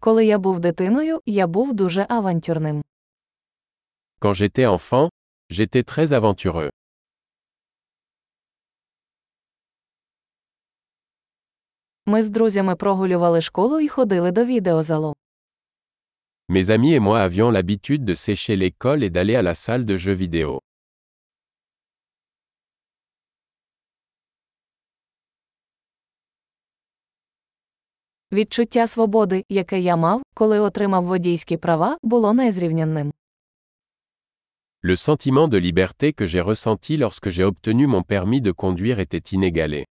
Коли я був дитиною, я був дуже авантюрним. Quand j'étais enfant, j'étais très aventureux. Ми з друзями прогулювали школу і ходили до відеозалу. Mes amis et moi avions l'habitude de sécher l'école et d'aller à la salle de jeux vidéo. Відчуття свободи, яке я мав, коли отримав водійські права, було незрівнянним. Le sentiment de liberté que j'ai ressenti lorsque j'ai obtenu mon permis de conduire était inégalé.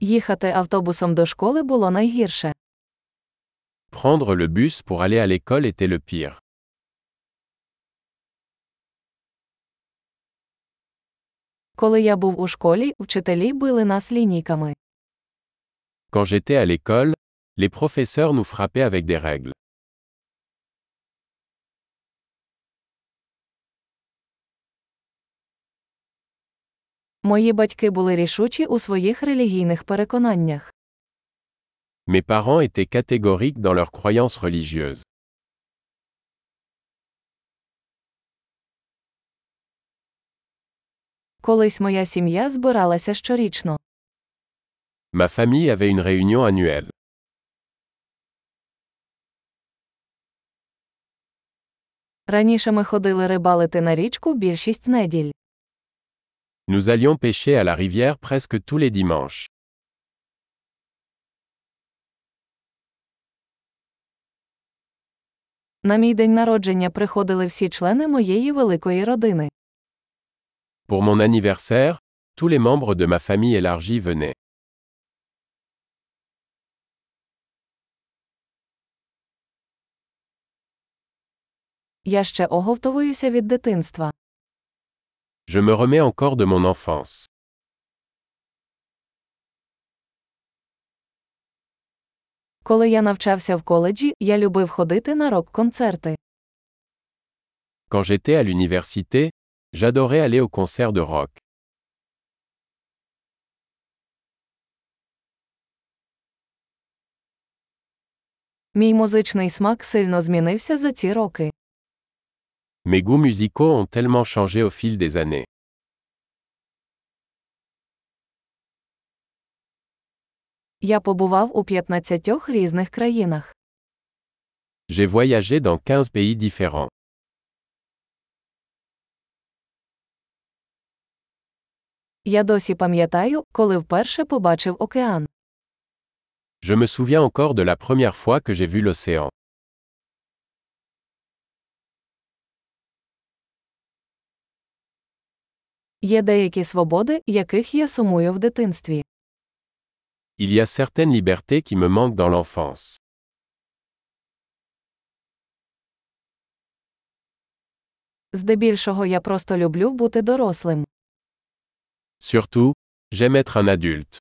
Їхати автобусом до школи було найгірше. Prendre le bus pour aller à l'école était le pire. Коли я був у школі, вчителі били нас лінійками. Quand j'étais à l'école, les professeurs nous frappaient avec des règles. Мої батьки були рішучі у своїх релігійних переконаннях. Mes parents étaient catégoriques dans leurs croyances religieuses. Колись моя сім'я збиралася щорічно. Ma famille avait une réunion annuelle. Раніше ми ходили рибалити на річку більшість неділь. Nous allions pêcher à la rivière presque tous les dimanches. На мій день народження приходили всі члени моєї великої родини. Pour mon anniversaire, tous les membres de ma famille élargie venaient. Я ще оговтовуюся від дитинства. Je me remets encore de mon enfance. Коли я навчався в коледжі, я любив ходити на рок-концерти. Quand j'étais à l'université, j'adorais aller aux concerts de rock. Мій музичний смак сильно змінився за ці роки. Mes goûts musicaux ont tellement changé au fil des années. Я побував у 15 різних країнах. J'ai voyagé dans 15 pays différents. Я досі пам'ятаю, коли вперше побачив океан. Je me souviens encore de la première fois que j'ai vu l'océan. Є деякі свободи, яких я сумую в дитинстві. Il y a certaines libertés qui me manquent dans l'enfance. Здебільшого я просто люблю бути дорослим. Surtout, j'aime être un adulte.